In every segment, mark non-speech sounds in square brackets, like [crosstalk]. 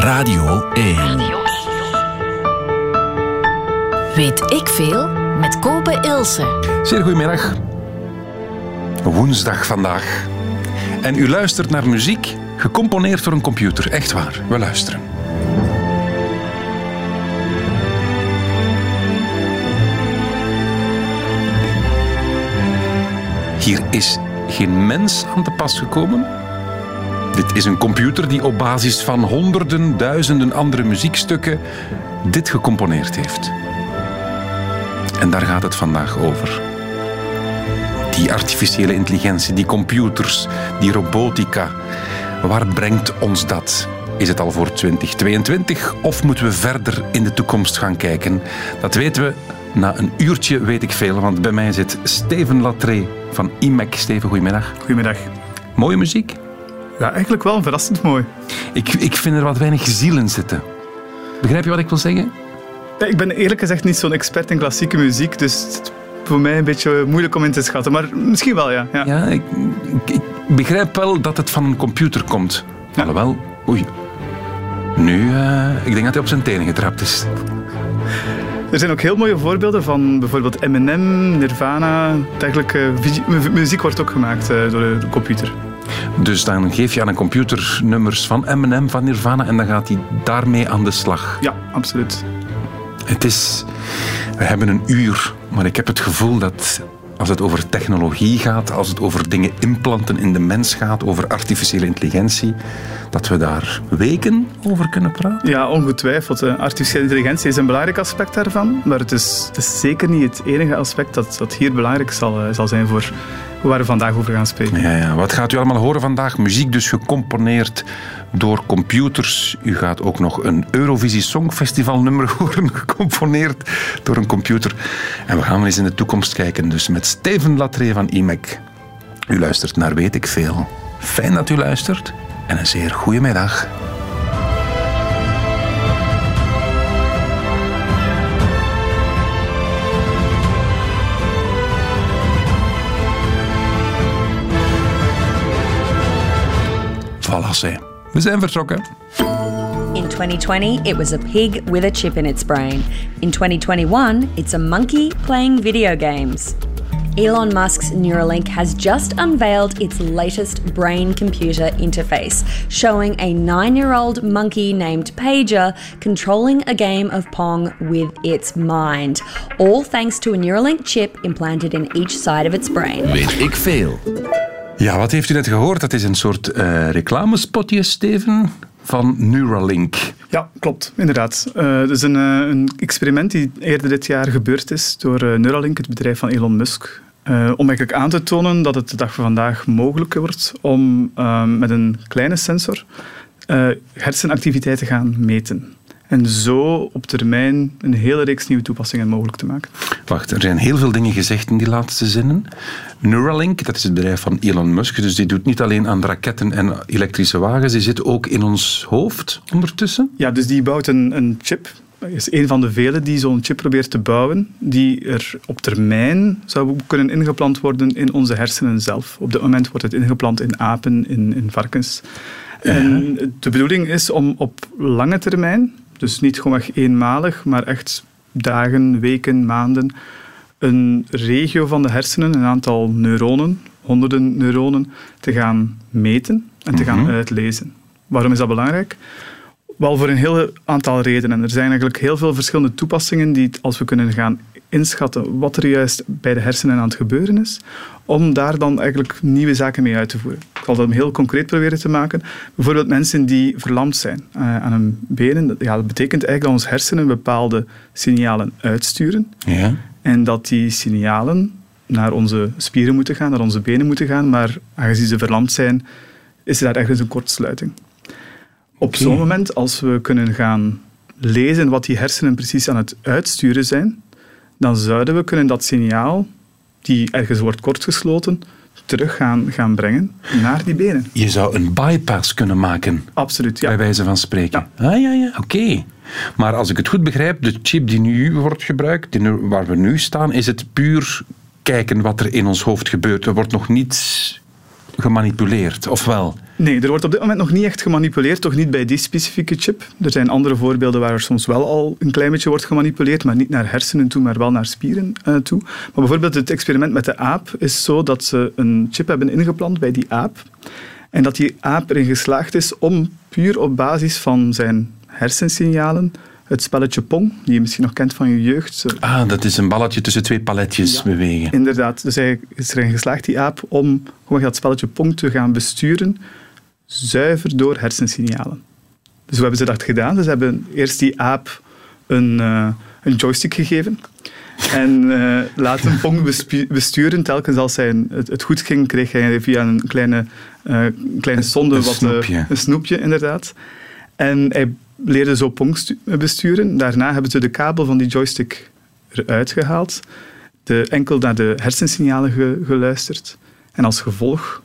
Radio 1. Weet ik veel met Kopen Ilse. Zeer goedemiddag. Woensdag vandaag. En u luistert naar muziek gecomponeerd door een computer. Echt waar, we luisteren. Hier is geen mens aan te pas gekomen. Dit is een computer die op basis van honderden, duizenden andere muziekstukken dit gecomponeerd heeft. En daar gaat het vandaag over. Die artificiële intelligentie, die computers, die robotica. Waar brengt ons dat? Is het al voor 2022 of moeten we verder in de toekomst gaan kijken? Dat weten we na een uurtje, weet ik veel, want bij mij zit Steven Latré van IMEC. Steven, goedemiddag. Goedemiddag. Mooie muziek? Ja, eigenlijk wel verrassend mooi. Ik, ik vind er wat weinig ziel in zitten. Begrijp je wat ik wil zeggen? Ja, ik ben eerlijk gezegd niet zo'n expert in klassieke muziek, dus het is voor mij een beetje moeilijk om in te schatten. Maar misschien wel, ja. Ja, Ja, ik, ik, ik begrijp wel dat het van een computer komt. Ja. Alhoewel, oei. Nu, eh, ik denk dat hij op zijn tenen getrapt is. Er zijn ook heel mooie voorbeelden van bijvoorbeeld Eminem, Nirvana. Dergelijke muziek wordt ook gemaakt eh, door de computer. Dus dan geef je aan een computer nummers van Eminem, van Nirvana en dan gaat hij daarmee aan de slag. Ja, absoluut. Het is... We hebben een uur, maar ik heb het gevoel dat als het over technologie gaat, als het over dingen implanten in de mens gaat, over artificiële intelligentie, dat we daar weken over kunnen praten. Ja, ongetwijfeld. Artificiële intelligentie is een belangrijk aspect daarvan, maar het is, het is zeker niet het enige aspect dat, dat hier belangrijk zal, eh, zal zijn voor waar we vandaag over gaan spreken. Ja, ja. Wat gaat u allemaal horen vandaag? Muziek dus gecomponeerd door computers. U gaat ook nog een Eurovisie Songfestival nummer [laughs] horen, gecomponeerd door een computer. En we gaan wel eens in de toekomst kijken, dus met Steven Latree van IMEC. U luistert naar Weet ik Veel. Fijn dat u luistert en een zeer goede middag. Voilà, zeg. We zijn vertrokken. In 2020, it was a pig with a chip in its brain. In 2021, it's a monkey playing video games. Elon Musk's Neuralink has just unveiled its latest brain computer interface, showing a nine year old monkey named Pager controlling a game of Pong with its mind, all thanks to a Neuralink chip implanted in each side of its brain. Weet ik veel. Ja, wat heeft u net gehoord? Dat is een soort eh, reclamespotje, Steven, van Neuralink. Ja, klopt, inderdaad. Het is een, eh, een experiment die eerder dit jaar gebeurd is door Neuralink, het bedrijf van Elon Musk. Om eigenlijk aan te tonen dat het de dag van vandaag mogelijk wordt om met een kleine sensor hersenactiviteit te gaan meten. En zo op termijn een hele reeks nieuwe toepassingen mogelijk te maken. Wacht, er zijn heel veel dingen gezegd in die laatste zinnen. Neuralink, dat is het bedrijf van Elon Musk, dus die doet niet alleen aan raketten en elektrische wagens, die zit ook in ons hoofd ondertussen. Ja, dus die bouwt een, een chip. Dat is een van de vele die zo'n chip probeert te bouwen, die er op termijn zou kunnen ingeplant worden in onze hersenen zelf. Op dit moment wordt het ingeplant in apen, in, in varkens. En de bedoeling is om op lange termijn, dus niet gewoon echt eenmalig, maar echt dagen, weken, maanden, een regio van de hersenen, een aantal neuronen, honderden neuronen, te gaan meten en te gaan uitlezen. Waarom is dat belangrijk? Wel voor een heel aantal redenen. Er zijn eigenlijk heel veel verschillende toepassingen die, als we kunnen gaan inschatten wat er juist bij de hersenen aan het gebeuren is, om daar dan eigenlijk nieuwe zaken mee uit te voeren. Ik zal dat heel concreet proberen te maken. Bijvoorbeeld mensen die verlamd zijn eh, aan hun benen. Dat, ja, dat betekent eigenlijk dat onze hersenen bepaalde signalen uitsturen Ja. en dat die signalen naar onze spieren moeten gaan, naar onze benen moeten gaan, maar aangezien ze verlamd zijn, is er daar ergens een kortsluiting. Op zo'n moment, als we kunnen gaan lezen wat die hersenen precies aan het uitsturen zijn, dan zouden we kunnen dat signaal, die ergens wordt kortgesloten, terug gaan, gaan brengen naar die benen. Je zou een bypass kunnen maken, Absoluut, ja. bij wijze van spreken. Ah ja, ja, oké. Maar als ik het goed begrijp, de chip die nu wordt gebruikt, die nu- waar we nu staan, is het puur kijken wat er in ons hoofd gebeurt. Er wordt nog niets gemanipuleerd, of wel? Nee, er wordt op dit moment nog niet echt gemanipuleerd, toch niet bij die specifieke chip. Er zijn andere voorbeelden waar er soms wel al een klein beetje wordt gemanipuleerd, maar niet naar hersenen toe, maar wel naar spieren uh, toe. Maar bijvoorbeeld het experiment met de aap is zo dat ze een chip hebben ingeplant bij die aap. En dat die aap erin geslaagd is om puur op basis van zijn hersensignalen het spelletje Pong, die je misschien nog kent van je jeugd. Ah, dat is een balletje tussen twee paletjes bewegen. Inderdaad. Dus hij is erin geslaagd, die aap, om gewoon dat spelletje Pong te gaan besturen, zuiver door hersensignalen. Dus hoe hebben ze dat gedaan? Dus ze hebben eerst die aap een, uh, een joystick gegeven en uh, laten Pong besturen. Telkens als hij het, het, goed ging, kreeg hij via een kleine, uh, kleine sonde een wat, snoepje. een snoepje, inderdaad. En hij leerde zo Pong besturen. Daarna hebben ze de kabel van die joystick eruit gehaald, de, enkel naar de hersensignalen geluisterd. En als gevolg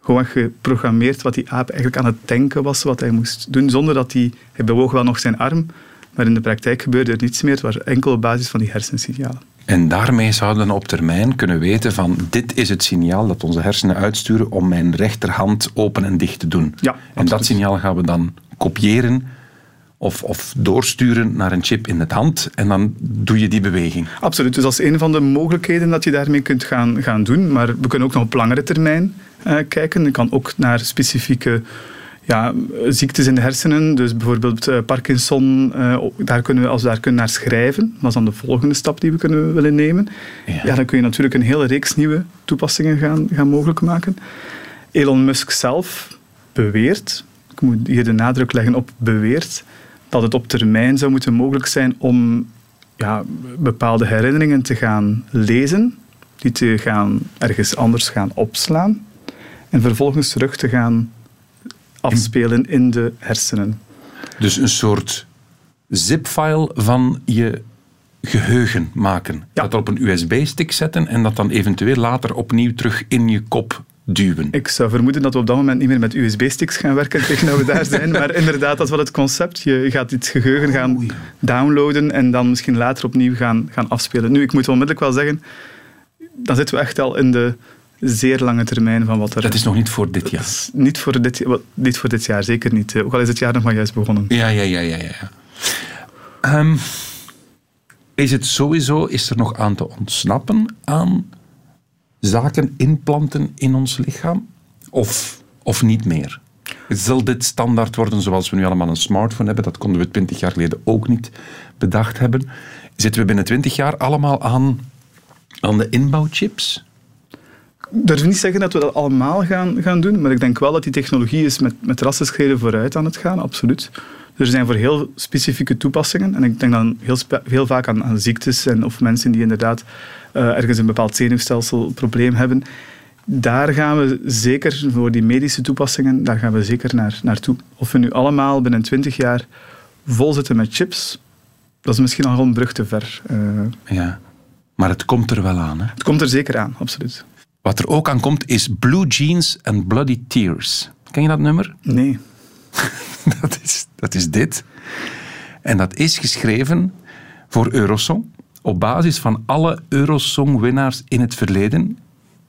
gewoon geprogrammeerd wat die aap eigenlijk aan het denken was, wat hij moest doen, zonder dat hij... Hij bewoog wel nog zijn arm, maar in de praktijk gebeurde er niets meer. Het was enkel op basis van die hersensignalen. En daarmee zouden we op termijn kunnen weten van dit is het signaal dat onze hersenen uitsturen om mijn rechterhand open en dicht te doen. Ja, en dat signaal gaan we dan kopiëren of, of doorsturen naar een chip in het hand en dan doe je die beweging. Absoluut, dus dat is een van de mogelijkheden dat je daarmee kunt gaan, gaan doen. Maar we kunnen ook nog op langere termijn uh, kijken. Je kan ook naar specifieke ja, ziektes in de hersenen, dus bijvoorbeeld uh, Parkinson, uh, daar kunnen we, als we daar kunnen naar schrijven, dat is dan de volgende stap die we kunnen willen nemen, ja. ja. dan kun je natuurlijk een hele reeks nieuwe toepassingen gaan, gaan mogelijk maken. Elon Musk zelf beweert, ik moet hier de nadruk leggen op beweert, dat het op termijn zou moeten mogelijk zijn om ja, bepaalde herinneringen te gaan lezen, die te gaan ergens anders gaan opslaan en vervolgens terug te gaan afspelen in de hersenen. Dus een soort zip-file van je geheugen maken. Dat op een USB-stick zetten en dat dan eventueel later opnieuw terug in je kop duwen. Ik zou vermoeden dat we op dat moment niet meer met USB-sticks gaan werken tegen dat we daar zijn. Maar inderdaad, dat is wel het concept. Je gaat dit geheugen gaan downloaden en dan misschien later opnieuw gaan, gaan afspelen. Nu, ik moet onmiddellijk wel zeggen, dan zitten we echt al in de zeer lange termijn van wat er... Dat is nog niet voor dit jaar? Niet voor dit, niet voor dit jaar, zeker niet. Ook al is het jaar nog maar juist begonnen. Ja, ja, ja, ja. ja. Um, is het sowieso, is er nog aan te ontsnappen aan zaken inplanten in ons lichaam? Of, of niet meer? Zal dit standaard worden zoals we nu allemaal een smartphone hebben? Dat konden we twintig jaar geleden ook niet bedacht hebben. Zitten we binnen twintig jaar allemaal aan, aan de inbouwchips? Ik durf niet zeggen dat we dat allemaal gaan, gaan doen, maar ik denk wel dat die technologie is met, met vooruit aan het gaan, absoluut. Er zijn voor heel specifieke toepassingen, en ik denk dan heel, heel vaak aan, aan ziektes en, of mensen die inderdaad uh, ergens een bepaald zenuwstelselprobleem hebben. Daar gaan we zeker, voor die medische toepassingen, daar gaan we zeker naar, naartoe. Of we nu allemaal binnen 20 jaar vol zitten met chips, dat is misschien al een brug te ver. Uh, ja, maar het komt er wel aan. Hè? Het komt er zeker aan, absoluut. Wat er ook aan komt is Blue Jeans and Bloody Tears. Ken je dat nummer? Nee. [laughs] dat, is, dat is dit. En dat is geschreven voor Eurosong op basis van alle Eurosong-winnaars in het verleden.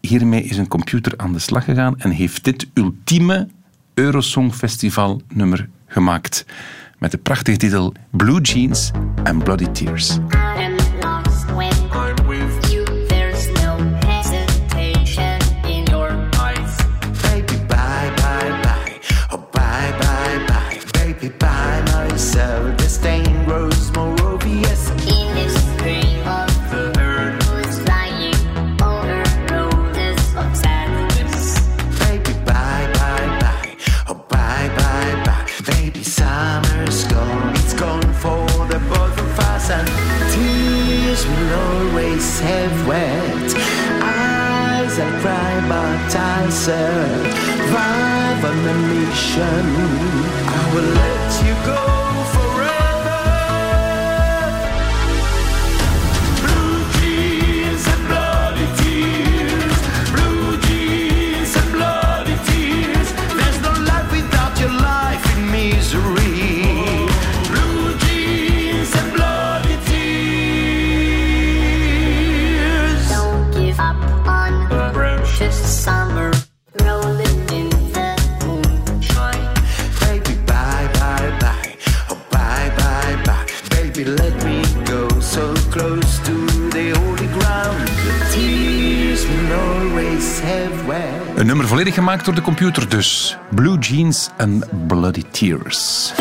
Hiermee is een computer aan de slag gegaan en heeft dit ultieme Eurosong Festival nummer gemaakt. Met de prachtige titel Blue Jeans and Bloody Tears. observe vibration. Door de computer dus. Blue Jeans en Bloody Tears.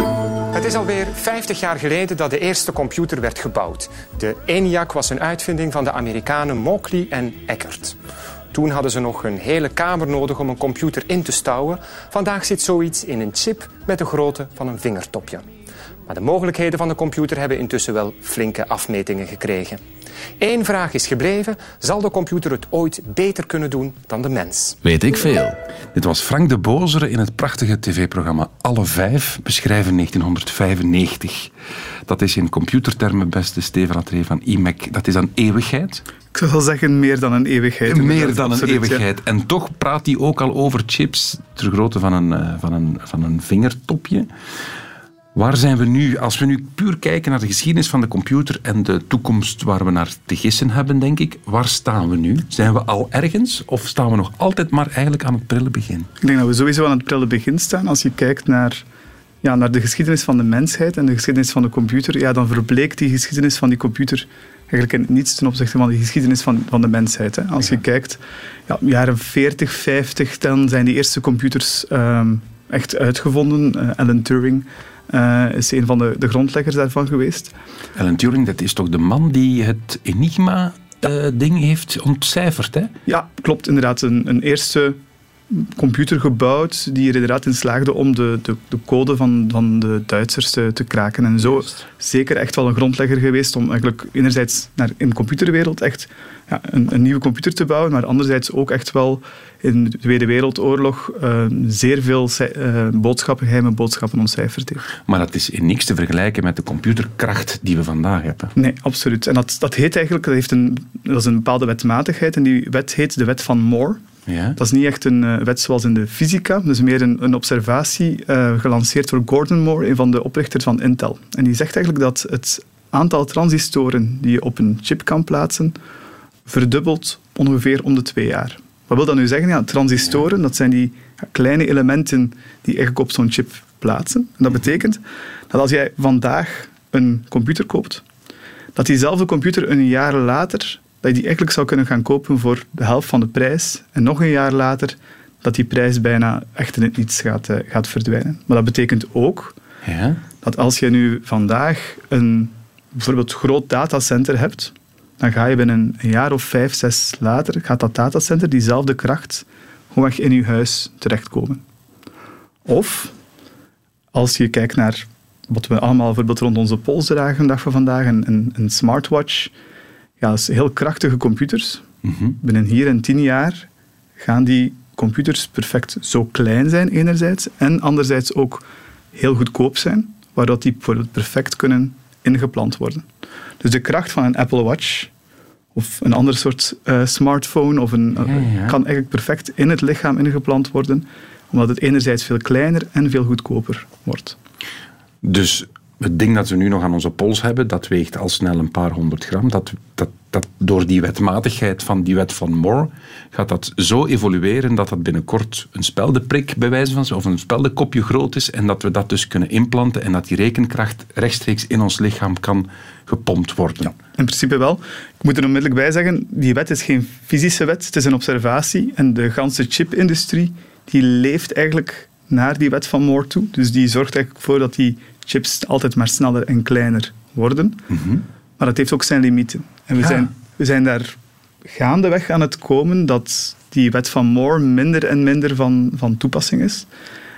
Het is alweer 50 jaar geleden dat de eerste computer werd gebouwd. De ENIAC was een uitvinding van de Amerikanen Mauchly en Eckert. Toen hadden ze nog een hele kamer nodig om een computer in te stouwen. Vandaag zit zoiets in een chip met de grootte van een vingertopje. Maar de mogelijkheden van de computer hebben intussen wel flinke afmetingen gekregen. Eén vraag is gebleven. Zal de computer het ooit beter kunnen doen dan de mens? Weet ik veel. Dit was Frank de Bozere in het prachtige tv-programma Alle Vijf, beschrijven 1995. Dat is in computertermen, beste Steven Atree van IMEC, dat is dan eeuwigheid. Ik zou wel zeggen meer dan een eeuwigheid. Meer dan een eeuwigheid. En toch praat hij ook al over chips ter grootte van een, eh, van een, van een vingertopje. Waar zijn we nu? Als we nu puur kijken naar de geschiedenis van de computer en de toekomst waar we naar te gissen hebben, denk ik, waar staan we nu? Zijn we al ergens of staan we nog altijd maar eigenlijk aan het prille begin? Ik denk dat we sowieso aan het prille begin staan. Als je kijkt naar, ja, naar de geschiedenis van de mensheid en de geschiedenis van de computer, ja, dan verbleekt die geschiedenis van die computer eigenlijk in niets ten opzichte van de geschiedenis van, van de mensheid. Hè. Als je kijkt, ja, jaren 40, 50, dan zijn die eerste computers ehm, echt uitgevonden. Eh, Alan Turing eh, is een van de, de grondleggers daarvan geweest. Alan Turing, dat is toch de man die het Enigma-ding heeft ontcijferd, hè? Ja, klopt. Inderdaad, een, een eerste computer gebouwd die er inderdaad in slaagde om de, de, de code van, van de Duitsers te, te kraken. En zo zeker echt wel een grondlegger geweest om eigenlijk enerzijds naar, in de computerwereld echt ja, een, een nieuwe computer te bouwen, maar anderzijds ook echt wel in de Tweede Wereldoorlog eh, zeer veel eh, boodschappen, geheime boodschappen ontcijferd heeft. Maar dat is in niks te vergelijken met de computerkracht die we vandaag hebben. Nee, absoluut. En dat, dat heet eigenlijk, dat, heeft een, dat is een bepaalde wetmatigheid en die wet heet de wet van Moore. Ja? Dat is niet echt een eh, wet zoals in de fysica, dus meer een, een observatie gelanceerd door Gordon Moore, een van de oprichters van Intel. En die zegt eigenlijk dat het aantal transistoren die je op een chip kan plaatsen, verdubbelt ongeveer om de twee jaar. Wat wil dat nu zeggen? Ja, transistoren, dat zijn die kleine elementen die eigenlijk op zo'n chip plaatsen. En dat betekent dat als jij vandaag een computer koopt, dat diezelfde computer een jaar later, dat je die eigenlijk zou kunnen gaan kopen voor de helft van de prijs. En nog een jaar later, dat die prijs bijna echt in het niets gaat, eh, gaat verdwijnen. Maar dat betekent ook Ja? dat als je nu vandaag een bijvoorbeeld groot datacenter hebt, dan ga je binnen een jaar of vijf, zes later, gaat dat datacenter diezelfde kracht gewoon in je huis terechtkomen. Of, als je kijkt naar wat we allemaal bijvoorbeeld rond onze pols dragen dag van vandaag, een, een, smartwatch, ja, dat is heel krachtige computers. Binnen hier en tien jaar gaan die computers perfect zo klein zijn enerzijds en anderzijds ook heel goedkoop zijn, waardoor die perfect kunnen ingeplant worden. Dus de kracht van een Apple Watch of een ander soort eh, smartphone of een, ja. kan eigenlijk perfect in het lichaam ingeplant worden, omdat het enerzijds veel kleiner en veel goedkoper wordt. Dus het ding dat we nu nog aan onze pols hebben, dat weegt al snel een paar honderd gram. Dat, dat, dat door die wetmatigheid van die wet van Moore gaat dat zo evolueren dat dat binnenkort een speldeprik bij wijze van of een speldekopje groot is en dat we dat dus kunnen implanten en dat die rekenkracht rechtstreeks in ons lichaam kan gepompt worden. In principe wel. Ik moet er onmiddellijk bij zeggen, die wet is geen fysische wet, het is een observatie. En de ganse chipindustrie die leeft eigenlijk naar die wet van Moore toe. Dus die zorgt eigenlijk voor dat die chips altijd maar sneller en kleiner worden. Maar dat heeft ook zijn limieten. En we, Ja. zijn, we zijn daar gaandeweg aan het komen dat die wet van Moore minder en minder van, van toepassing is.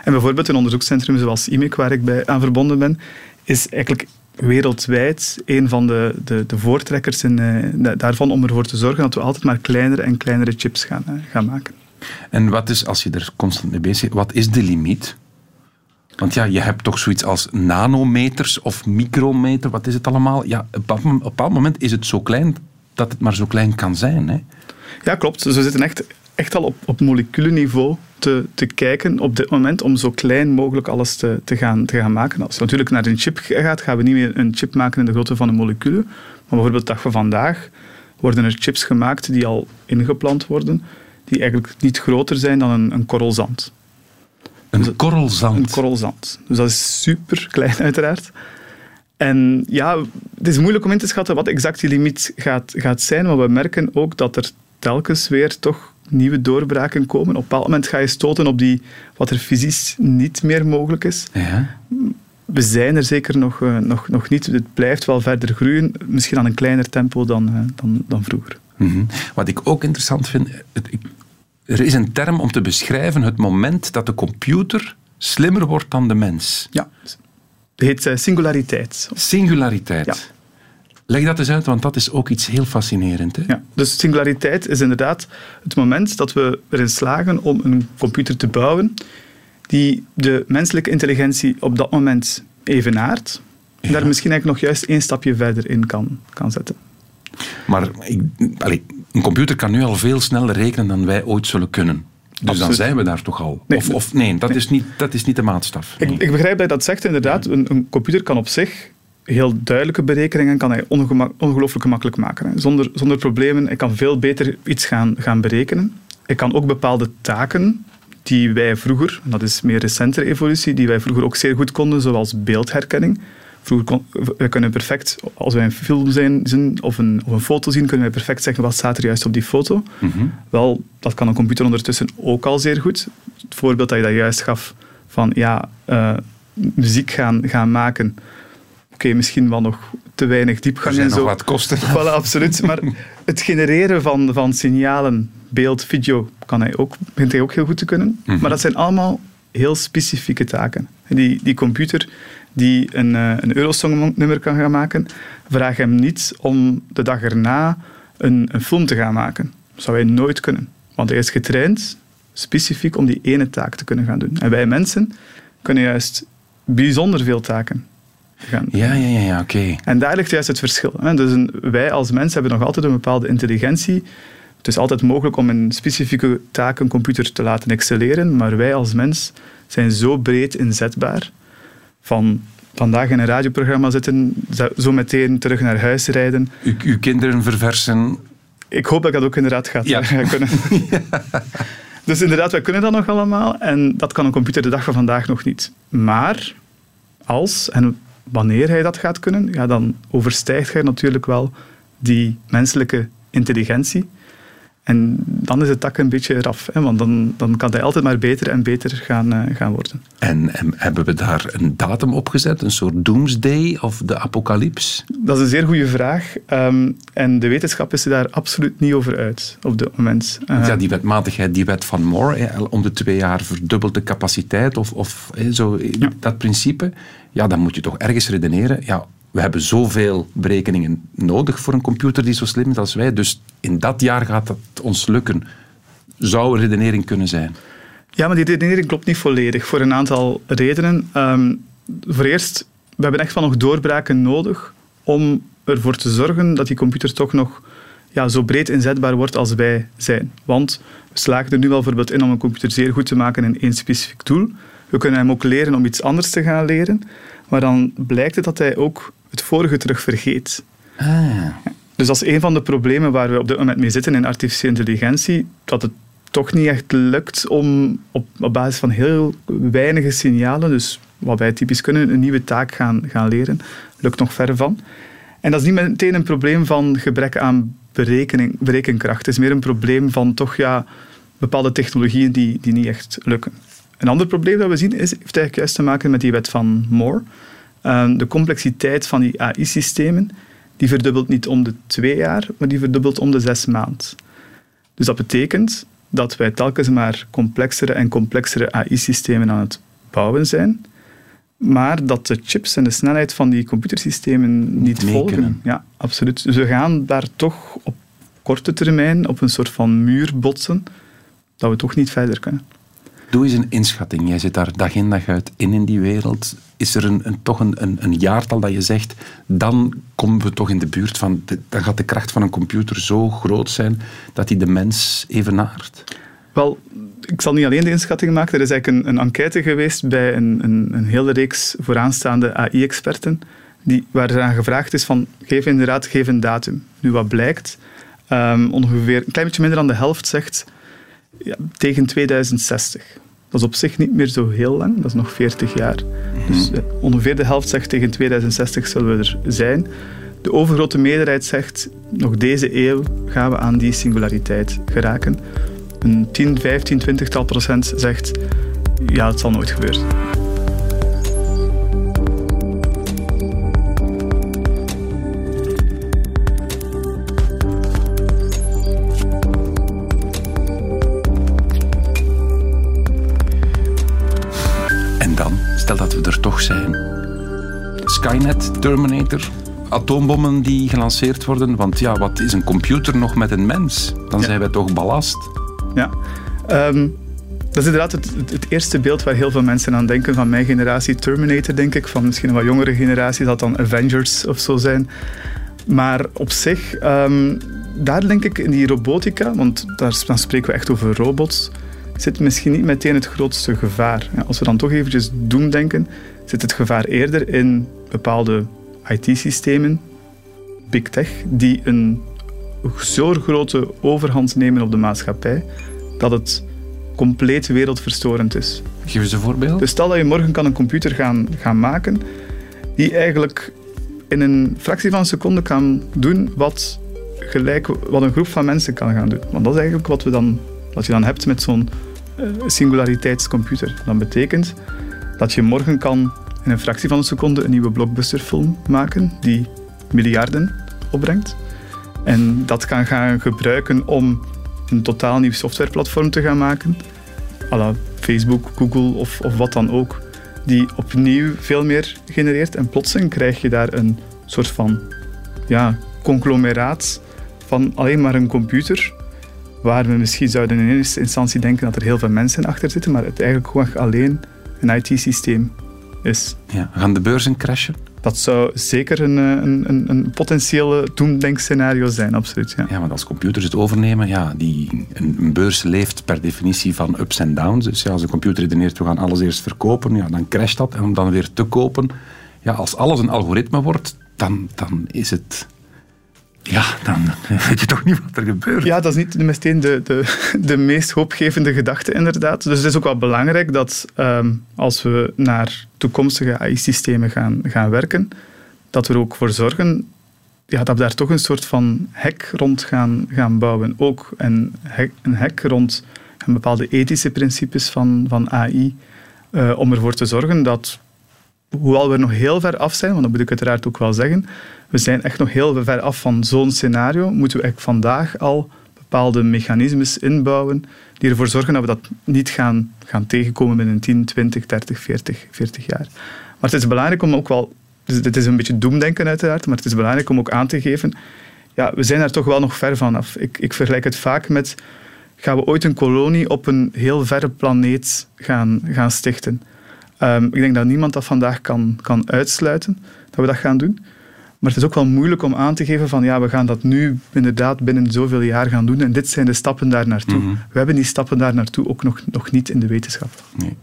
En bijvoorbeeld een onderzoekscentrum zoals IMEC, waar ik bij aan verbonden ben, is eigenlijk wereldwijd een van de, de, de voortrekkers in, eh, da- daarvan om ervoor te zorgen dat we altijd maar kleinere en kleinere chips gaan, eh, gaan maken. En wat is, als je er constant mee bezig bent, wat is de limiet? Want ja, je hebt toch zoiets als nanometers of micrometer, wat is het allemaal? Ja, op een bepaald moment is het zo klein dat het maar zo klein kan zijn. Hè? Ja, klopt. We zitten echt, echt al op, op te, te kijken op dit moment om zo klein mogelijk alles te, te, gaan, te gaan maken. Als je natuurlijk naar een chip gaat, gaan we niet meer een chip maken in de grootte van een molecule. Maar bijvoorbeeld de dag van vandaag worden er chips gemaakt die al ingeplant worden, die eigenlijk niet groter zijn dan een, een korrel zand. Een korrel zand. Een korrel zand. Dus dat is super klein [laughs] uiteraard. En ja, het is moeilijk om in te schatten wat exact die limiet gaat, gaat zijn, maar we merken ook dat er telkens weer toch nieuwe doorbraken komen. Op een bepaald moment ga je stoten op die, wat er fysisch niet meer mogelijk is. Ja. We zijn er zeker nog, uh, nog, nog niet. Het blijft wel verder groeien, misschien aan een kleiner tempo dan, uh, dan, dan vroeger. Mm -hmm. Wat ik ook interessant vind, het, ik, er is een term om te beschrijven het moment dat de computer slimmer wordt dan de mens. Ja, het heet uh, singulariteit. Singulariteit. Ja. Leg dat eens uit, want dat is ook iets heel fascinerend. Hè? Ja, dus singulariteit is inderdaad het moment dat we erin slagen om een computer te bouwen die de menselijke intelligentie op dat moment evenaart. En daar misschien eigenlijk nog juist één stapje verder in kan, kan zetten. Maar ik, allez, een computer kan nu al veel sneller rekenen dan wij ooit zullen kunnen. Dus Absoluut. dan zijn we daar toch al. Nee, of, of nee, dat, Is niet, dat is niet de maatstaf. Ik, ik begrijp dat je dat zegt, inderdaad. Een, een computer kan op zich heel duidelijke berekeningen kan hij ongelooflijk gemakkelijk maken. Hè. Zonder, zonder problemen. Hij kan veel beter iets gaan, gaan berekenen. Hij kan ook bepaalde taken die wij vroeger, dat is meer recentere evolutie, die wij vroeger ook zeer goed konden, zoals beeldherkenning. Vroeger we kunnen perfect, als wij een film zien of een, of een foto zien, kunnen wij perfect zeggen wat staat er juist op die foto. Mm -hmm. Wel, dat kan een computer ondertussen ook al zeer goed. Het voorbeeld dat je dat juist gaf van ja, uh, muziek gaan, gaan maken oké, okay, misschien wel nog te weinig diepgang en zo. nog wat kosten. [laughs] Voilà, absoluut. Maar [laughs] het genereren van, van signalen, beeld, video, kan hij ook, begint hij ook heel goed te kunnen. Mhm. Mm -hmm. Maar dat zijn allemaal heel specifieke taken. Die, die computer die een, uh, een Eurosong-nummer kan gaan maken, vraag hem niet om de dag erna een, een film te gaan maken. Dat zou hij nooit kunnen. Want hij is getraind specifiek om die ene taak te kunnen gaan doen. En wij mensen kunnen juist bijzonder veel taken gaan. Ja, ja, ja, ja oké. Okay. En daar ligt juist het verschil. Hè. Dus een, wij als mens hebben nog altijd een bepaalde intelligentie. Het is altijd mogelijk om een specifieke taak een computer te laten excelleren, maar wij als mens zijn zo breed inzetbaar. Van vandaag in een radioprogramma zitten, zo meteen terug naar huis rijden. U, uw kinderen verversen. Ik hoop dat ik dat ook inderdaad gaat ja. [laughs] kunnen. ja. [laughs] Dus inderdaad, wij kunnen dat nog allemaal. En dat kan een computer de dag van vandaag nog niet. Maar als en wanneer hij dat gaat kunnen, ja, dan overstijgt hij natuurlijk wel die menselijke intelligentie. En dan is het tak een beetje raf, hè, want dan, dan kan hij altijd maar beter en beter gaan, uh, gaan worden. En, en, hebben we daar een datum op gezet, een soort doomsday of de apocalyps? Dat is een zeer goede vraag. Um, en de wetenschap is er daar absoluut niet over uit op dit moment. Uh, ja, die wetmatigheid, die wet van Moore, hè, om de twee jaar verdubbelt de capaciteit of, of hè, zo, ja. dat principe. Ja, dan moet je toch ergens redeneren. Ja, we hebben zoveel berekeningen nodig voor een computer die zo slim is als wij. Dus in dat jaar gaat het ons lukken. Zou een redenering kunnen zijn? Ja, maar die redenering klopt niet volledig. Voor een aantal redenen. Um, voor eerst, we hebben echt wel nog doorbraken nodig om ervoor te zorgen dat die computer toch nog ja, zo breed inzetbaar wordt als wij zijn. Want we slagen er nu bijvoorbeeld in om een computer zeer goed te maken in één specifiek doel. We kunnen hem ook leren om iets anders te gaan leren. Maar dan blijkt het dat hij ook het vorige terug vergeet. Ah. Dus dat is een van de problemen waar we op dit moment mee zitten in artificiële intelligentie. Dat het toch niet echt lukt om op, op basis van heel weinige signalen, dus wat wij typisch kunnen, een nieuwe taak gaan, gaan leren. Lukt nog ver van. En dat is niet meteen een probleem van gebrek aan berekening, berekenkracht. Het is meer een probleem van toch ja, bepaalde technologieën die, die niet echt lukken. Een ander probleem dat we zien is, heeft eigenlijk juist te maken met die wet van Moore. Uh, de complexiteit van die AI-systemen, die verdubbelt niet om de twee jaar, maar die verdubbelt om de zes maand. Dus dat betekent dat wij telkens maar complexere en complexere AI-systemen aan het bouwen zijn, maar dat de chips en de snelheid van die computersystemen niet volgen. kunnen. Ja, absoluut. Dus we gaan daar toch op korte termijn op een soort van muur botsen, dat we toch niet verder kunnen. Doe eens een inschatting. Jij zit daar dag in dag uit in in die wereld. Is er een, toch een, een, jaartal dat je zegt, dan komen we toch in de buurt van, de, dan gaat de kracht van een computer zo groot zijn dat hij de mens evenaart? Wel, ik zal niet alleen de inschatting maken. Er is eigenlijk een, een enquête geweest bij een, een, een hele reeks vooraanstaande AI-experten, waar eraan gevraagd is van, geef inderdaad, geef een datum. Nu, wat blijkt? Um, ongeveer een klein beetje minder dan de helft zegt ja, tegen 2060. Dat is op zich niet meer zo heel lang, dat is nog 40 jaar. Dus eh, ongeveer de helft zegt tegen 2060 zullen we er zijn. De overgrote meerderheid zegt nog deze eeuw gaan we aan die singulariteit geraken. Een 10, 15, 20 tal procent zegt ja, het zal nooit gebeuren. Er toch zijn. Skynet, Terminator, atoombommen die gelanceerd worden. Want ja, wat is een computer nog met een mens? Dan zijn wij toch ballast. Ja. Ehm, dat is inderdaad het, het, eerste beeld waar heel veel mensen aan denken. Van mijn generatie Terminator, denk ik. Van misschien een wat jongere generatie zal dan Avengers of zo zijn. Maar op zich, ehm, daar denk ik in die robotica, want daar, dan spreken we echt over robots, zit misschien niet meteen het grootste gevaar. Als we dan toch eventjes doemdenken, zit het gevaar eerder in bepaalde IT-systemen, big tech, die een zo grote overhand nemen op de maatschappij, dat het compleet wereldverstorend is. Geef eens een voorbeeld. Dus stel dat je morgen kan een computer gaan, gaan maken die eigenlijk in een fractie van een seconde kan doen wat, gelijk, wat een groep van mensen kan gaan doen. Want dat is eigenlijk wat, we dan, wat je dan hebt met zo'n singulariteitscomputer. Dat betekent dat je morgen kan in een fractie van een seconde een nieuwe blockbusterfilm maken die miljarden opbrengt. En dat kan gaan gebruiken om een totaal nieuw softwareplatform te gaan maken. à la Facebook, Google of, of wat dan ook. Die opnieuw veel meer genereert. En plotseling krijg je daar een soort van ja, conglomeraat van alleen maar een computer. Waar we misschien zouden in eerste instantie denken dat er heel veel mensen achter zitten. Maar het eigenlijk gewoon alleen een IT-systeem is. Ja, gaan de beurzen crashen? Dat zou zeker een, eh, een, een, een potentiële doemdenkscenario zijn, absoluut. Ja. Ja, want als computers het overnemen, ja, die, een, een beurs leeft per definitie van ups en downs. Dus ja, als een computer redeneert, we gaan alles eerst verkopen, ja, dan crasht dat. En om dan weer te kopen, ja, als alles een algoritme wordt, dan, dan is het... Ja, dan [laughs] weet je toch niet wat er gebeurt. Ja, dat is niet meteen de, de, de meest hoopgevende gedachte, inderdaad. Dus het is ook wel belangrijk dat ehm, als we naar toekomstige AI-systemen gaan, gaan werken, dat we er ook voor zorgen ja, dat we daar toch een soort van hek rond gaan, gaan bouwen. Ook een hek, een hek rond een bepaalde ethische principes van, van AI, eh, om ervoor te zorgen dat, hoewel we nog heel ver af zijn, want dat moet ik uiteraard ook wel zeggen, we zijn echt nog heel ver af van zo'n scenario, moeten we echt vandaag al bepaalde mechanismes inbouwen die ervoor zorgen dat we dat niet gaan, gaan tegenkomen binnen 10, 20, 30, 40, 40 jaar. Maar het is belangrijk om ook wel, dit is een beetje doemdenken uiteraard, maar het is belangrijk om ook aan te geven, ja, we zijn daar toch wel nog ver van af. Ik, ik vergelijk het vaak met, gaan we ooit een kolonie op een heel verre planeet gaan, gaan stichten? Um, ik denk dat niemand dat vandaag kan, kan uitsluiten, dat we dat gaan doen. Maar het is ook wel moeilijk om aan te geven van ja, we gaan dat nu inderdaad binnen zoveel jaar gaan doen en dit zijn de stappen daar naartoe. Mhm. We hebben die stappen daar naartoe ook nog, nog niet in de wetenschap. Nee.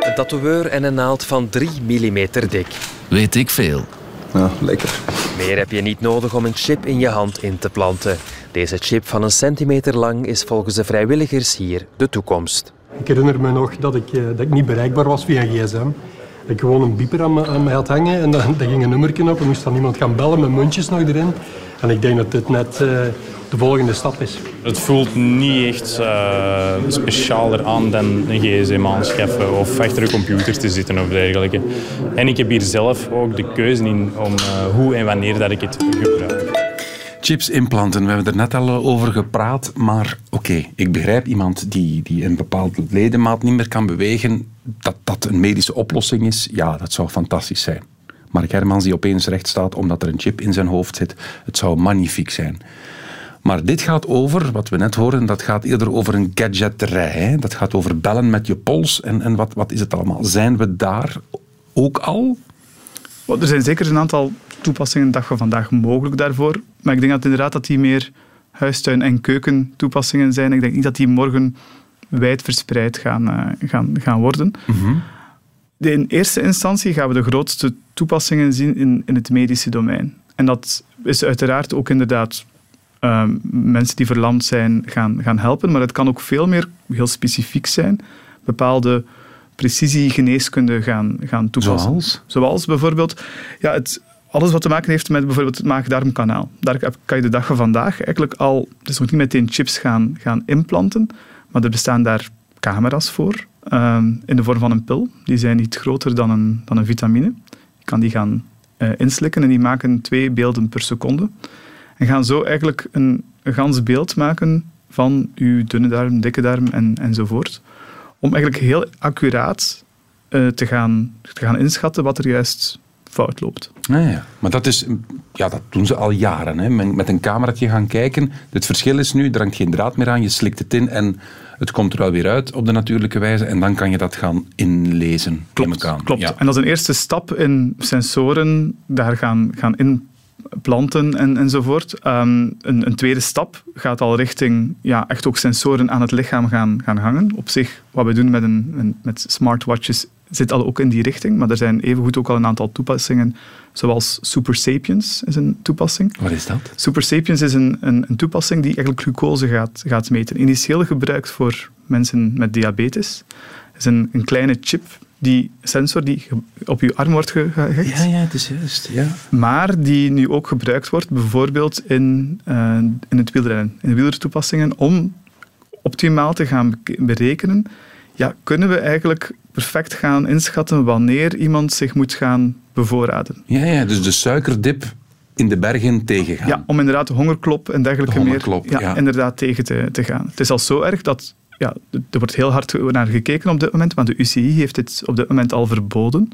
Een tatoeëur en een naald van 3 mm dik. Weet ik veel. Ja, lekker. Meer heb je niet nodig om een chip in je hand in te planten. Deze chip van een centimeter lang is volgens de vrijwilligers hier de toekomst. Ik herinner me nog dat ik, eh, dat ik niet bereikbaar was via gsm. Dat ik gewoon een bieper aan me, aan had hangen en [laughs] dan, ging een nummertje op en moest dan iemand gaan bellen met muntjes nog erin. En ik denk dat dit net eh, de volgende stap is. Het voelt niet echt uh, specialer aan dan een gsm aanschaffen of achter een computer te zitten of dergelijke. En ik heb hier zelf ook de keuze in om hoe en wanneer dat ik het gebruik. Chips implanten, we hebben er net al over gepraat, maar oké, ik begrijp iemand die, die een bepaald ledemaat niet meer kan bewegen, dat dat een medische oplossing is, ja, dat zou fantastisch zijn. Mark Hermans die opeens recht staat omdat er een chip in zijn hoofd zit, het zou magnifiek zijn. Maar dit gaat over, wat we net hoorden, dat gaat eerder over een gadgetterij. Hè? Dat gaat over bellen met je pols en, en wat, wat is het allemaal? Zijn we daar ook al? Well, er zijn zeker een aantal toepassingen dag van vandaag mogelijk daarvoor. Maar ik denk dat inderdaad dat die meer huistuin- en keuken toepassingen zijn. Ik denk niet dat die morgen wijd verspreid gaan, uh, gaan, gaan worden. Mm -hmm. In eerste instantie gaan we de grootste toepassingen zien in, in het medische domein. En dat is uiteraard ook inderdaad uh, mensen die verlamd zijn gaan, gaan helpen, maar het kan ook veel meer heel specifiek zijn. bepaalde precisiegeneeskunde gaan, gaan toepassen. Zoals? Zoals bijvoorbeeld ja, het, alles wat te maken heeft met bijvoorbeeld het maag-darmkanaal. Daar kan je de dag van vandaag eigenlijk al, dus nog niet meteen chips gaan, gaan implanten, maar er bestaan daar camera's voor ehm, in de vorm van een pil. Die zijn niet groter dan een, dan een vitamine. Je kan die gaan eh, inslikken en die maken twee beelden per seconde. En gaan zo eigenlijk een, een gans beeld maken van uw dunne darm, dikke darm en, enzovoort. Om eigenlijk heel accuraat eh, te, gaan, te gaan inschatten wat er juist fout loopt. Ja, ja. Maar dat, is, ja, dat doen ze al jaren. Hè. Met een cameraatje gaan kijken. Het verschil is nu, er hangt geen draad meer aan, je slikt het in en het komt er wel weer uit op de natuurlijke wijze. En dan kan je dat gaan inlezen. Klopt. Klopt. Ja. En dat is een eerste stap in sensoren daar gaan, gaan inplanten en, enzovoort. Ehm, een, een tweede stap gaat al richting ja, echt ook sensoren aan het lichaam gaan, gaan hangen. Op zich, wat we doen met, een, een- met smartwatches zit al ook in die richting. Maar er zijn evengoed ook al een aantal toepassingen, zoals Super Sapiens is een toepassing. Wat is dat? Super Sapiens is een, een, een toepassing die eigenlijk glucose gaat, gaat meten. Initieel gebruikt voor mensen met diabetes. Het is een, een kleine chip, die sensor die op je arm wordt ge- gehecht. Ja, ja, het is juist. Ja. Maar die nu ook gebruikt wordt, bijvoorbeeld in, eh, in het wielrennen, in de wielertoepassingen, om optimaal te gaan berekenen, ja, kunnen we eigenlijk perfect gaan inschatten wanneer iemand zich moet gaan bevoorraden. Ja, ja, dus de suikerdip in de bergen tegengaan. Ja, om inderdaad de hongerklop en dergelijke De hongerklop, meer ja, ja. inderdaad tegen te, te gaan. Het is al zo erg dat ja, er wordt heel hard naar gekeken op dit moment, maar de UCI heeft dit op dit moment al verboden.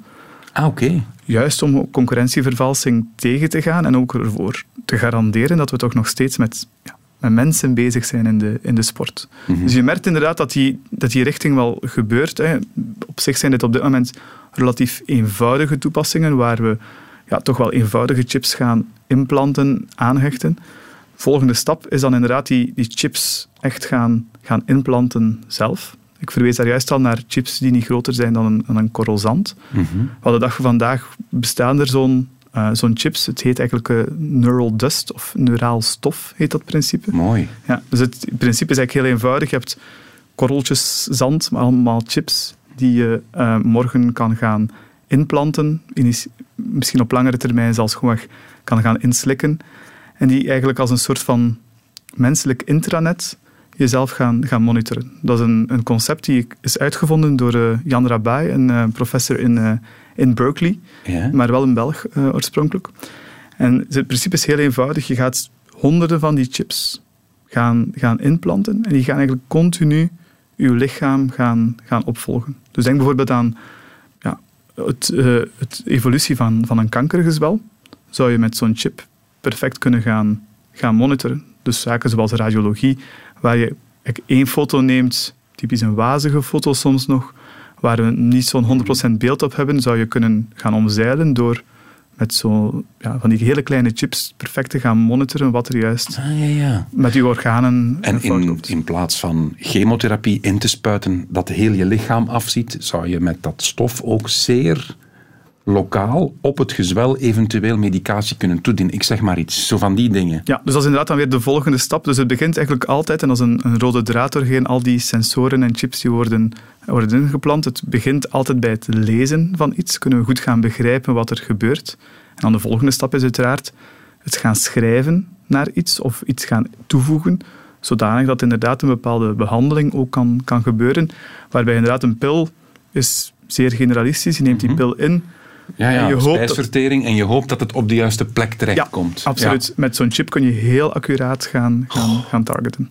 Ah, oké. Juist om concurrentievervalsing tegen te gaan en ook ervoor te garanderen dat we toch nog steeds met, ja, met mensen bezig zijn in de, in de sport. Mhm. Dus je merkt inderdaad dat die, dat die richting wel gebeurt. Hè. Op zich zijn dit op dit moment relatief eenvoudige toepassingen waar we ja, toch wel eenvoudige chips gaan implanten, aanhechten. Volgende stap is dan inderdaad die, die chips echt gaan, gaan implanten zelf. Ik verwees daar juist al naar chips die niet groter zijn dan een, dan een korrel zand. Wel, de dag van vandaag bestaan er zo'n eh, zo'n chips. Het heet eigenlijk eh, neural dust of neuraal stof, heet dat principe. Mooi. Ja, dus het principe is eigenlijk heel eenvoudig. Je hebt korreltjes zand, maar allemaal chips, die je eh, morgen kan gaan inplanten. Inis- Misschien op langere termijn zelfs gewoon kan gaan inslikken. En die eigenlijk als een soort van menselijk intranet jezelf gaan, gaan monitoren. Dat is een, een concept die is uitgevonden door Jan Rabai, een professor in, in Berkeley, Ja. maar wel een Belg eh, oorspronkelijk. En het principe is heel eenvoudig. Je gaat honderden van die chips gaan, gaan inplanten en die gaan eigenlijk continu je lichaam gaan, gaan opvolgen. Dus denk bijvoorbeeld aan ja, het, eh, het evolutie van, van een kankergezwel. Zou je met zo'n chip perfect kunnen gaan, gaan monitoren. Dus zaken zoals radiologie, waar je één foto neemt, typisch een wazige foto soms nog, waar we niet zo'n 100% beeld op hebben, zou je kunnen gaan omzeilen door met zo, ja, van die hele kleine chips perfect te gaan monitoren wat er juist Ah, ja, ja. met uw organen En in, in plaats van chemotherapie in te spuiten dat heel je lichaam afziet, zou je met dat stof ook zeer lokaal op het gezwel eventueel medicatie kunnen toedienen. Ik zeg maar iets, zo van die dingen. Ja, dus dat is inderdaad dan weer de volgende stap. Dus het begint eigenlijk altijd, en is een, een rode draad doorheen al die sensoren en chips die worden, worden ingeplant. Het begint altijd bij het lezen van iets. Kunnen we goed gaan begrijpen wat er gebeurt. En dan de volgende stap is uiteraard het gaan schrijven naar iets of iets gaan toevoegen, zodanig dat inderdaad een bepaalde behandeling ook kan, kan gebeuren. Waarbij inderdaad een pil is zeer generalistisch. Je neemt die pil in. Ja, ja, en je hoopt dat- spijsvertering en je hoopt dat het op de juiste plek terechtkomt. Absoluut. Met zo'n chip kun je heel accuraat gaan, gaan, gaan targeten.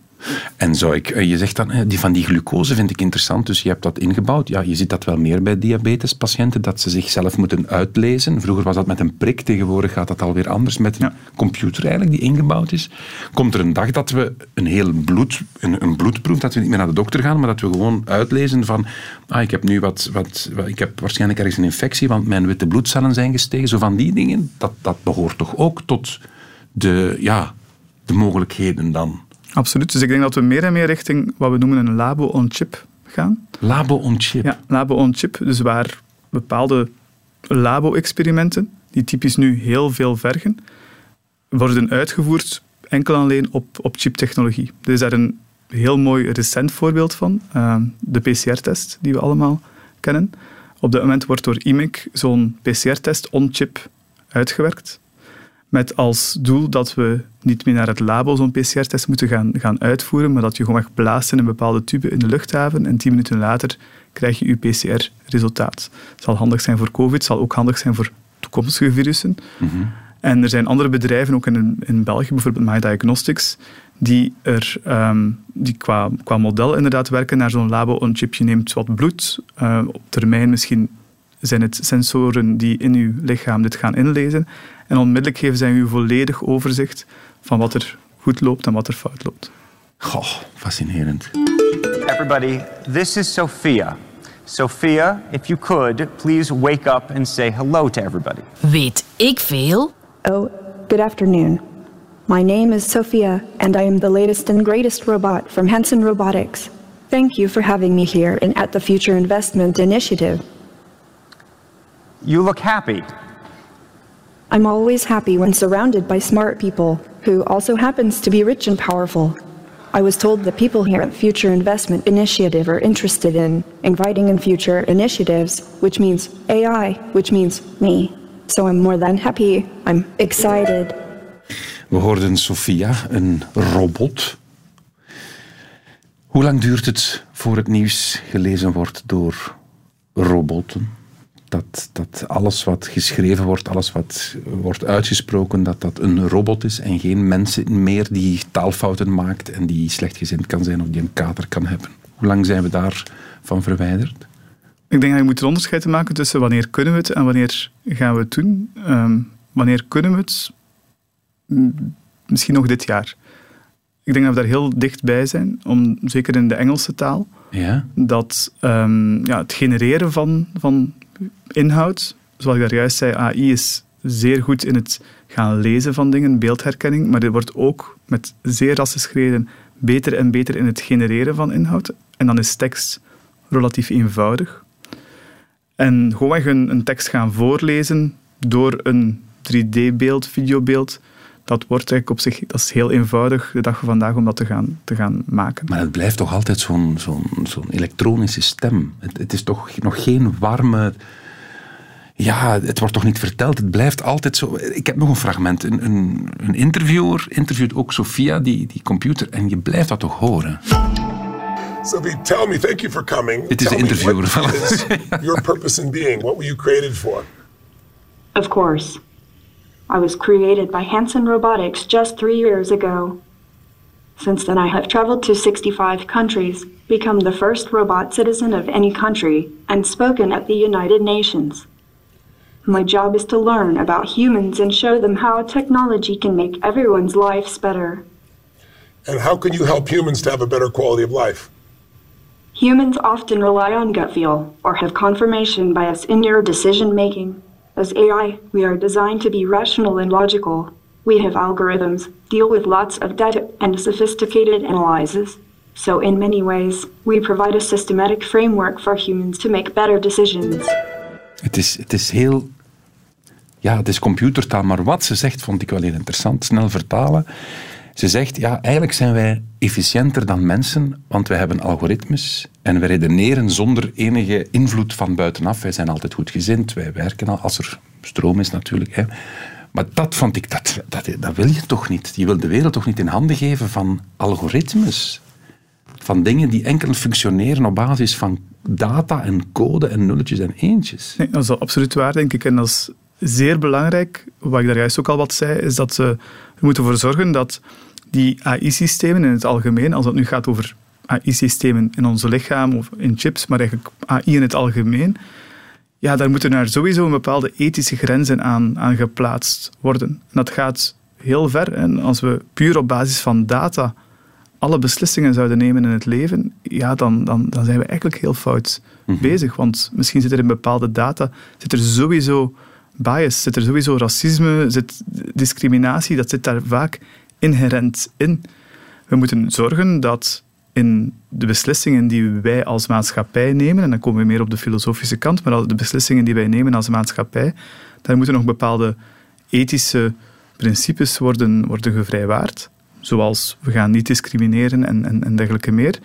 En zou ik, eh, je zegt dan, die van die glucose vind ik interessant, dus je hebt dat ingebouwd. Ja, je ziet dat wel meer bij diabetespatiënten, dat ze zichzelf moeten uitlezen. Vroeger was dat met een prik, tegenwoordig gaat dat alweer anders met een computer eigenlijk die ingebouwd is. Komt er een dag dat we een heel bloed, een, een bloedproef, dat we niet meer naar de dokter gaan, maar dat we gewoon uitlezen van, ah, ik heb nu wat, wat, wat- ik heb waarschijnlijk ergens een infectie, want mijn witte bloedcellen zijn gestegen. Zo van die dingen, dat, dat behoort toch ook tot de, ja, de mogelijkheden dan. Absoluut. Dus ik denk dat we meer en meer richting wat we noemen een labo-on-chip gaan. Labo-on-chip. Ja, labo-on-chip. Dus waar bepaalde labo-experimenten, die typisch nu heel veel vergen, worden uitgevoerd enkel en alleen op, op chiptechnologie. Er is daar een, heel mooi recent voorbeeld van. Uh, de PCR-test, die we allemaal kennen. Op dit moment wordt door IMEC zo'n PCR-test on-chip uitgewerkt. Met als doel dat we niet meer naar het labo zo'n PCR-test moeten gaan, gaan uitvoeren, maar dat je gewoon blaast in een bepaalde tube in de luchthaven en tien minuten later krijg je je PCR-resultaat. Het zal handig zijn voor COVID, het zal ook handig zijn voor toekomstige virussen. Mhm. En er zijn andere bedrijven, ook in, in België, bijvoorbeeld My Diagnostics, die, er, ehm, die qua, qua model inderdaad werken naar zo'n labo on-chip. Je neemt wat bloed, uh, op termijn misschien zijn het sensoren die in uw lichaam dit gaan inlezen. En onmiddellijk geven zij u volledig overzicht van wat er goed loopt en wat er fout loopt. Goh, fascinerend. Everybody, this is Sophia. Sophia, if you could, please wake up and say hello to everybody. Weet ik veel? Oh, good afternoon. My name is Sophia, and I am the latest and greatest robot from Hanson Robotics. Thank you for having me here and at the Future Investment Initiative. You look happy. I'm always happy when surrounded by smart people who also happens to be rich and powerful. I was told that people here at Future Investment Initiative are interested in inviting in future initiatives, which means AI, which means me. So I'm more than happy. I'm excited. We hoorden Sophia, een robot. Hoe lang duurt het voor het nieuws gelezen wordt door robotten? Dat, dat alles wat geschreven wordt, alles wat wordt uitgesproken, dat dat een robot is en geen mensen meer die taalfouten maakt en die slechtgezind kan zijn of die een kater kan hebben. Hoe lang zijn we daarvan verwijderd? Ik denk dat je moet een onderscheid maken tussen wanneer kunnen we het en wanneer gaan we het doen. Um, wanneer kunnen we het? Misschien nog dit jaar. Ik denk dat we daar heel dichtbij zijn, om, zeker in de Engelse taal. Ja? Dat um, ja, het genereren van, van inhoud, zoals ik daar juist zei, AI is zeer goed in het gaan lezen van dingen, beeldherkenning, maar dit wordt ook met zeer rasse schreden beter en beter in het genereren van inhoud. En dan is tekst relatief eenvoudig. En gewoon een tekst gaan voorlezen door een 3D-beeld, videobeeld, dat wordt eigenlijk op zich dat is heel eenvoudig de dag van vandaag om dat te gaan, te gaan maken. Maar het blijft toch altijd zo'n zo'n zo'n elektronische stem. Het, het, is toch nog geen warme. Ja, het wordt toch niet verteld. Het blijft altijd zo. Ik heb nog een fragment. Een, een, een interviewer interviewt ook Sophia, die, die computer, en je blijft dat toch horen. Sophie, tell me, thank you for coming. Dit is de interviewer. What is your purpose in being? What were you created for? Of course. I was created by Hanson Robotics just three years ago. Since then, I have traveled to 65 countries, become the first robot citizen of any country, and spoken at the United Nations. My job is to learn about humans and show them how technology can make everyone's lives better. And how can you help humans to have a better quality of life? Humans often rely on gut feel or have confirmation bias in your decision making. As AI, we are designed to be rational and logical. We have algorithms, deal with lots of data and sophisticated analyses. So, in many ways, we provide a systematic framework for humans to make better decisions. Het is, het is heel. Ja, het is computertaal, maar wat ze zegt vond ik wel heel interessant. Snel vertalen. Ze zegt, ja, eigenlijk zijn wij efficiënter dan mensen, want wij hebben algoritmes en we redeneren zonder enige invloed van buitenaf. Wij zijn altijd goed gezind, wij werken al als er stroom is natuurlijk. Hè. Maar dat vond ik, dat, dat, dat wil je toch niet. Je wil de wereld toch niet in handen geven van algoritmes. Van dingen die enkel functioneren op basis van data en code en nulletjes en eentjes. Dat is absoluut waar, denk ik. En dat is zeer belangrijk, wat ik daar juist ook al wat zei, is dat ze er moeten ervoor zorgen dat die AI-systemen in het algemeen, als het nu gaat over AI-systemen in onze lichaam of in chips, maar eigenlijk AI in het algemeen, ja, daar moeten er sowieso een bepaalde ethische grenzen aan, aan geplaatst worden. En dat gaat heel ver. En als we puur op basis van data alle beslissingen zouden nemen in het leven, ja, dan, dan, dan zijn we eigenlijk heel fout bezig. Want misschien zit er in bepaalde data zit er sowieso bias, zit er sowieso racisme, zit discriminatie, dat zit daar vaak inherent in. We moeten zorgen dat in de beslissingen die wij als maatschappij nemen, en dan komen we meer op de filosofische kant, maar de beslissingen die wij nemen als maatschappij, daar moeten nog bepaalde ethische principes worden, worden gevrijwaard. zoals we gaan niet discrimineren en, en, en dergelijke meer.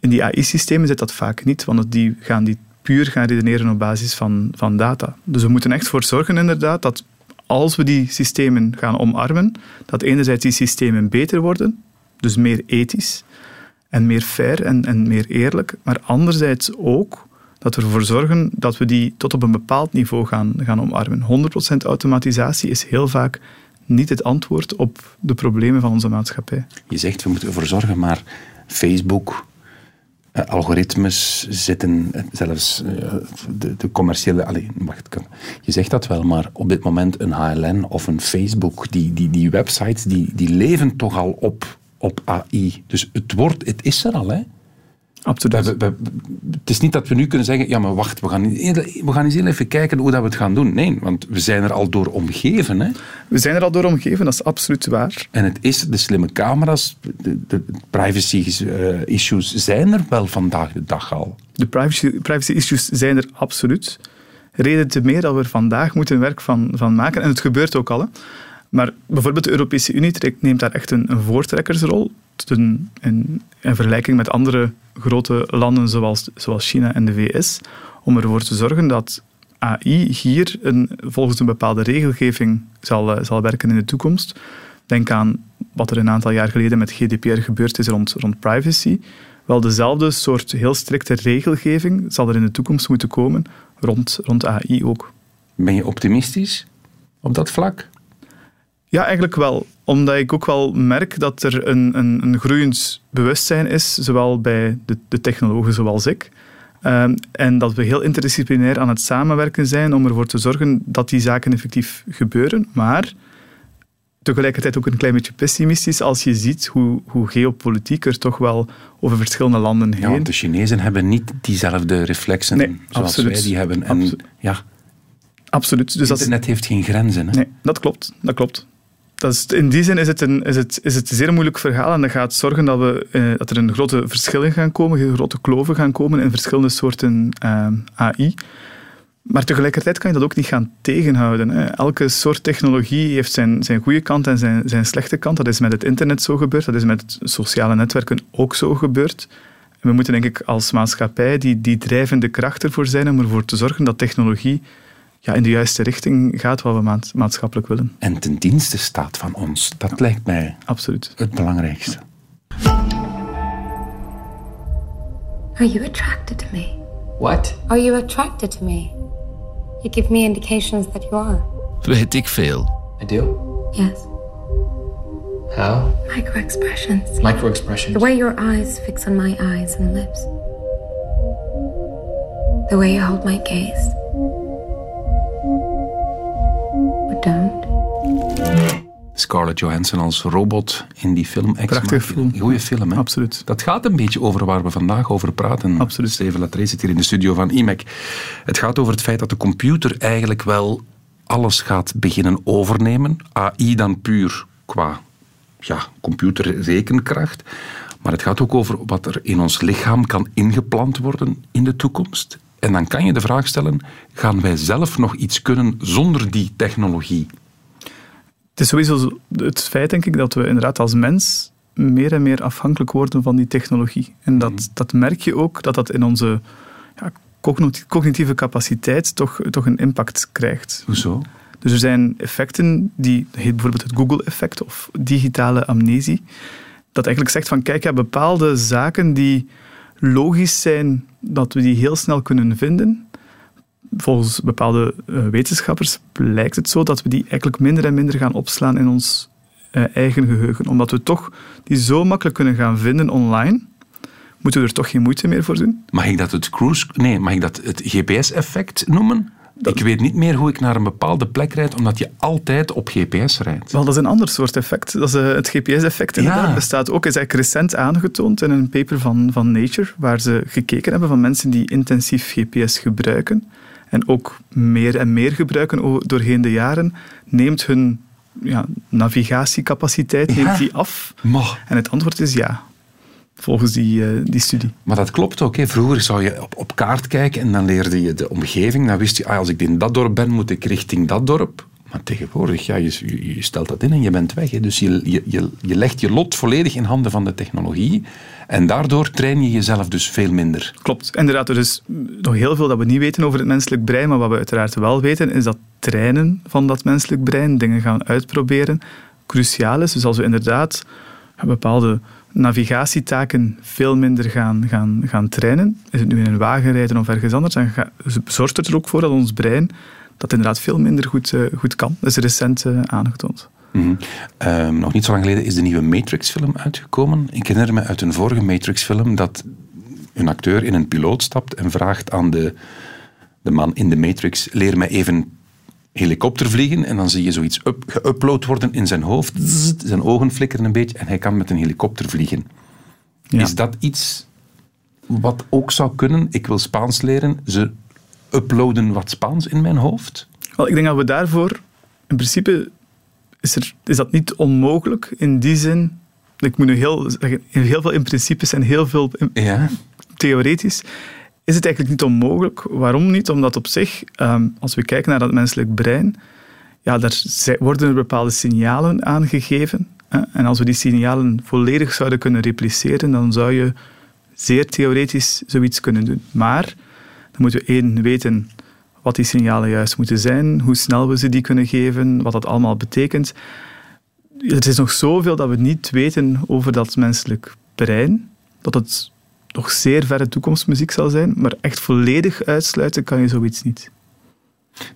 In die AI-systemen zit dat vaak niet, want die gaan die puur gaan redeneren op basis van, van data. Dus we moeten echt voor zorgen inderdaad dat als we die systemen gaan omarmen, dat enerzijds die systemen beter worden, dus meer ethisch en meer fair en, en meer eerlijk, maar anderzijds ook dat we ervoor zorgen dat we die tot op een bepaald niveau gaan, gaan omarmen. 100% automatisatie is heel vaak niet het antwoord op de problemen van onze maatschappij. Je zegt we moeten ervoor zorgen, maar Facebook, eh, algoritmes zitten, eh, zelfs eh, de, de commerciële. Allee, wacht, kan- je zegt dat wel, maar op dit moment een HLN of een Facebook, die, die, die websites, die, die leven toch al op, op AI. Dus het, wordt, het is er al, hè? Absoluut. We- we- we- het is niet dat we nu kunnen zeggen, ja, maar wacht, we gaan, we gaan eens heel even kijken hoe dat we het gaan doen. Nee, want we zijn er al door omgeven, hè? We zijn er al door omgeven, dat is absoluut waar. En het is de slimme camera's, de, de privacy-issues zijn er wel vandaag de dag al. De privacy, privacy issues zijn er absoluut. Reden te meer dat we er vandaag moeten werk van, van maken. En het gebeurt ook al. Hè. Maar bijvoorbeeld de Europese Unie neemt daar echt een, een voortrekkersrol. In, in vergelijking met andere grote landen zoals, zoals China en de VS. Om ervoor te zorgen dat AI hier een, volgens een bepaalde regelgeving zal, eh, zal werken in de toekomst. Denk aan wat er een aantal jaar geleden met GDPR gebeurd is rond, rond privacy. Wel dezelfde soort heel strikte regelgeving zal er in de toekomst moeten komen rond, rond AI ook. Ben je optimistisch op dat vlak? Ja, eigenlijk wel. Omdat ik ook wel merk dat er een, een, een groeiend bewustzijn is, zowel bij de, de technologen zoals ik, ehm, en dat we heel interdisciplinair aan het samenwerken zijn om ervoor te zorgen dat die zaken effectief gebeuren. Maar tegelijkertijd ook een klein beetje pessimistisch als je ziet hoe, hoe geopolitiek er toch wel over verschillende landen heen... Ja, want de Chinezen hebben niet diezelfde reflexen Nee, zoals absoluut. wij die hebben. En ja, Absoluut. Dus dat internet heeft geen grenzen. Hè? Nee, dat klopt. Dat klopt. Dat in die zin is het, een, is, het, is het zeer moeilijk verhaal en dat gaat zorgen dat, we, eh, dat er een grote verschillen gaan komen, grote kloven gaan komen in verschillende soorten eh, AI. Maar tegelijkertijd kan je dat ook niet gaan tegenhouden. Hè. Elke soort technologie heeft zijn, zijn goede kant en zijn, zijn slechte kant. Dat is met het internet zo gebeurd, dat is met sociale netwerken ook zo gebeurd. En we moeten denk ik als maatschappij die, die drijvende kracht ervoor zijn om ervoor te zorgen dat technologie ja, in de juiste richting gaat wat we maat- maatschappelijk willen. En ten dienste staat van ons. Dat lijkt mij Absoluut. het belangrijkste. Are you attracted to me? What? Are you attracted to me? You give me indications that you are. Weet ik veel. I do? Yes. How? Micro expressions. Micro expressions. The way your eyes fix on my eyes and lips. The way you hold my gaze. Don't. Scarlett Johansson als robot in die film. Ex Prachtige Machina. film. Goeie film, hè? Absoluut. Dat gaat een beetje over waar we vandaag over praten. Absoluut. Steven Latree zit hier in de studio van IMEC. Het gaat over het feit dat de computer eigenlijk wel alles gaat beginnen overnemen. AI dan puur qua ja, computerrekenkracht. Maar het gaat ook over wat er in ons lichaam kan ingeplant worden in de toekomst. En dan kan je de vraag stellen, gaan wij zelf nog iets kunnen zonder die technologie? Het is sowieso het feit, denk ik, dat we inderdaad als mens meer en meer afhankelijk worden van die technologie. En dat, dat merk je ook, dat dat in onze ja, cogniti- cognitieve capaciteit toch, toch een impact krijgt. Hoezo? Dus er zijn effecten, die dat heet bijvoorbeeld het Google-effect of digitale amnesie, dat eigenlijk zegt van, kijk, ja, bepaalde zaken die logisch zijn, dat we die heel snel kunnen vinden, volgens bepaalde eh, wetenschappers blijkt het zo dat we die eigenlijk minder en minder gaan opslaan in ons eh, eigen geheugen. Omdat we toch die zo makkelijk kunnen gaan vinden online, moeten we er toch geen moeite meer voor doen. Mag ik dat het cruise... Nee, mag ik dat het GPS-effect noemen? Ik weet niet meer hoe ik naar een bepaalde plek rijd, omdat je altijd op GPS rijdt. Wel, dat is een ander soort effect. Dat is eh, het GPS-effect. Inderdaad, Ja. bestaat ook, is eigenlijk recent aangetoond in een paper van, van Nature, waar ze gekeken hebben van mensen die intensief GPS gebruiken en ook meer en meer gebruiken doorheen de jaren, neemt hun ja, navigatiecapaciteit Ja. neemt die af. En het antwoord is ja, volgens die, eh, die studie. maar dat klopt ook. Hè. Vroeger zou je op, op kaart kijken en dan leerde je de omgeving. Dan wist je, ah, als ik in dat dorp ben, moet ik richting dat dorp. Maar tegenwoordig, ja, je, je- je stelt dat in en je bent weg. Hè. Dus je, je, je, je legt je lot volledig in handen van de technologie. En daardoor train je jezelf dus veel minder. Klopt. Inderdaad, er is nog heel veel dat we niet weten over het menselijk brein, maar wat we uiteraard wel weten, is dat trainen van dat menselijk brein, dingen gaan uitproberen, cruciaal is. Dus als we inderdaad bepaalde navigatietaken veel minder gaan, gaan, gaan trainen, is het nu in een wagen rijden of ergens anders, dan zorgt het er ook voor dat ons brein dat inderdaad veel minder goed, eh, goed kan. Dat is recent eh, aangetoond. Mhm. Ehm, nog niet zo lang geleden is de nieuwe Matrix-film uitgekomen. Ik herinner me uit een vorige Matrix-film dat een acteur in een piloot stapt en vraagt aan de, de man in de Matrix: leer mij even helikopter vliegen. En dan zie je zoiets up, geüpload worden in zijn hoofd. Zzz, zijn ogen flikkeren een beetje en hij kan met een helikopter vliegen. Is dat iets wat ook zou kunnen? Ik wil Spaans leren. Ze uploaden wat Spaans in mijn hoofd. Wel, ik denk dat we daarvoor, in principe, is, er, is dat niet onmogelijk in die zin. Ik moet nu heel zeggen, heel veel in principes en heel veel in- Ja. theoretisch. Is het eigenlijk niet onmogelijk? Waarom niet? Omdat op zich, ehm, als we kijken naar het menselijk brein, ja, daar worden er bepaalde signalen aangegeven. En als we die signalen volledig zouden kunnen repliceren, dan zou je zeer theoretisch zoiets kunnen doen. Maar dan moeten we één weten wat die signalen juist moeten zijn, hoe snel we ze die kunnen geven, wat dat allemaal betekent. Er is nog zoveel dat we niet weten over dat menselijk brein, dat het nog zeer verre toekomstmuziek zal zijn, maar echt volledig uitsluiten kan je zoiets niet.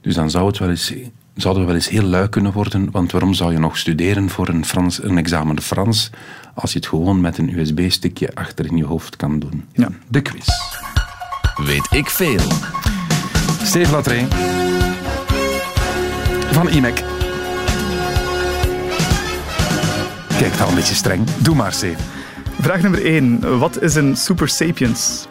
Dus dan zou het wel eens, zouden we wel eens heel lui kunnen worden, want waarom zou je nog studeren voor een, Frans, een examen Frans als je het gewoon met een USB-stickje achter in je hoofd kan doen? Ja. De quiz. Weet ik veel. Steve Latree van IMEC. Kijk, al een beetje streng. Doe maar, Steve. Vraag nummer 1. Wat is een super sapiens?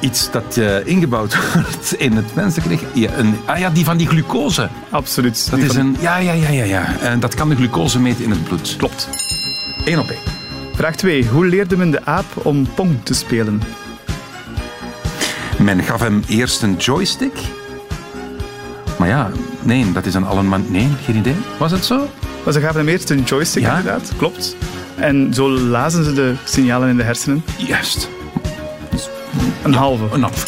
Iets dat eh, ingebouwd [laughs] wordt in het menselijk. Ja, een, ah ja, die van die glucose. Absoluut. Dat is van- een... Ja, ja, ja, ja. ja. En dat kan de glucose meten in het bloed. Klopt. Eén op één. Vraag 2. Hoe leerde men de aap om Pong te spelen? Men gaf hem eerst een joystick. Maar ja, nee, dat is een allen man... Nee, geen idee. Was het zo? Maar ze gaven hem eerst een joystick, Ja. inderdaad. Klopt. En zo lazen ze de signalen in de hersenen. Juist. Een halve. Een halve.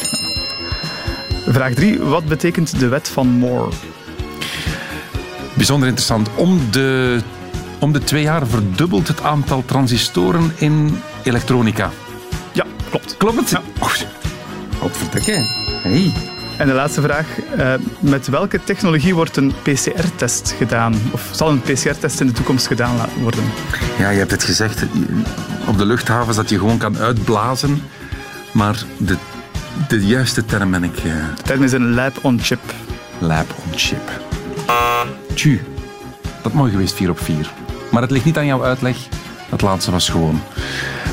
Vraag 3. Wat betekent de wet van Moore? Bijzonder interessant. Om de, om de twee jaar verdubbelt het aantal transistoren in elektronica. Ja, klopt. Klopt het? Ja. Oh. Hey. En de laatste vraag. eh, met welke technologie wordt een PCR-test gedaan? Of zal een PCR-test in de toekomst gedaan worden? Ja, je hebt het gezegd. Op de luchthavens dat je gewoon kan uitblazen. Maar de, de juiste term ben ik... eh, De term is een lab-on-chip. lab on chip. Tju. Dat mooi geweest, 4 op 4. Maar het ligt niet aan jouw uitleg. Dat laatste was gewoon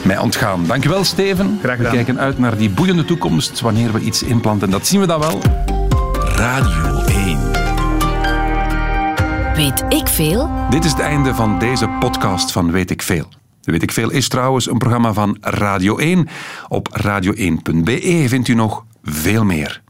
mij ontgaan. Dankjewel, Steven. Graag We gedaan. kijken uit naar die boeiende toekomst wanneer we iets inplanten. Dat zien we dan wel. Radio 1. Weet ik veel? Dit is het einde van deze podcast van Weet ik Veel. Weet ik Veel is trouwens een programma van Radio 1. Op radio1.be vindt u nog veel meer.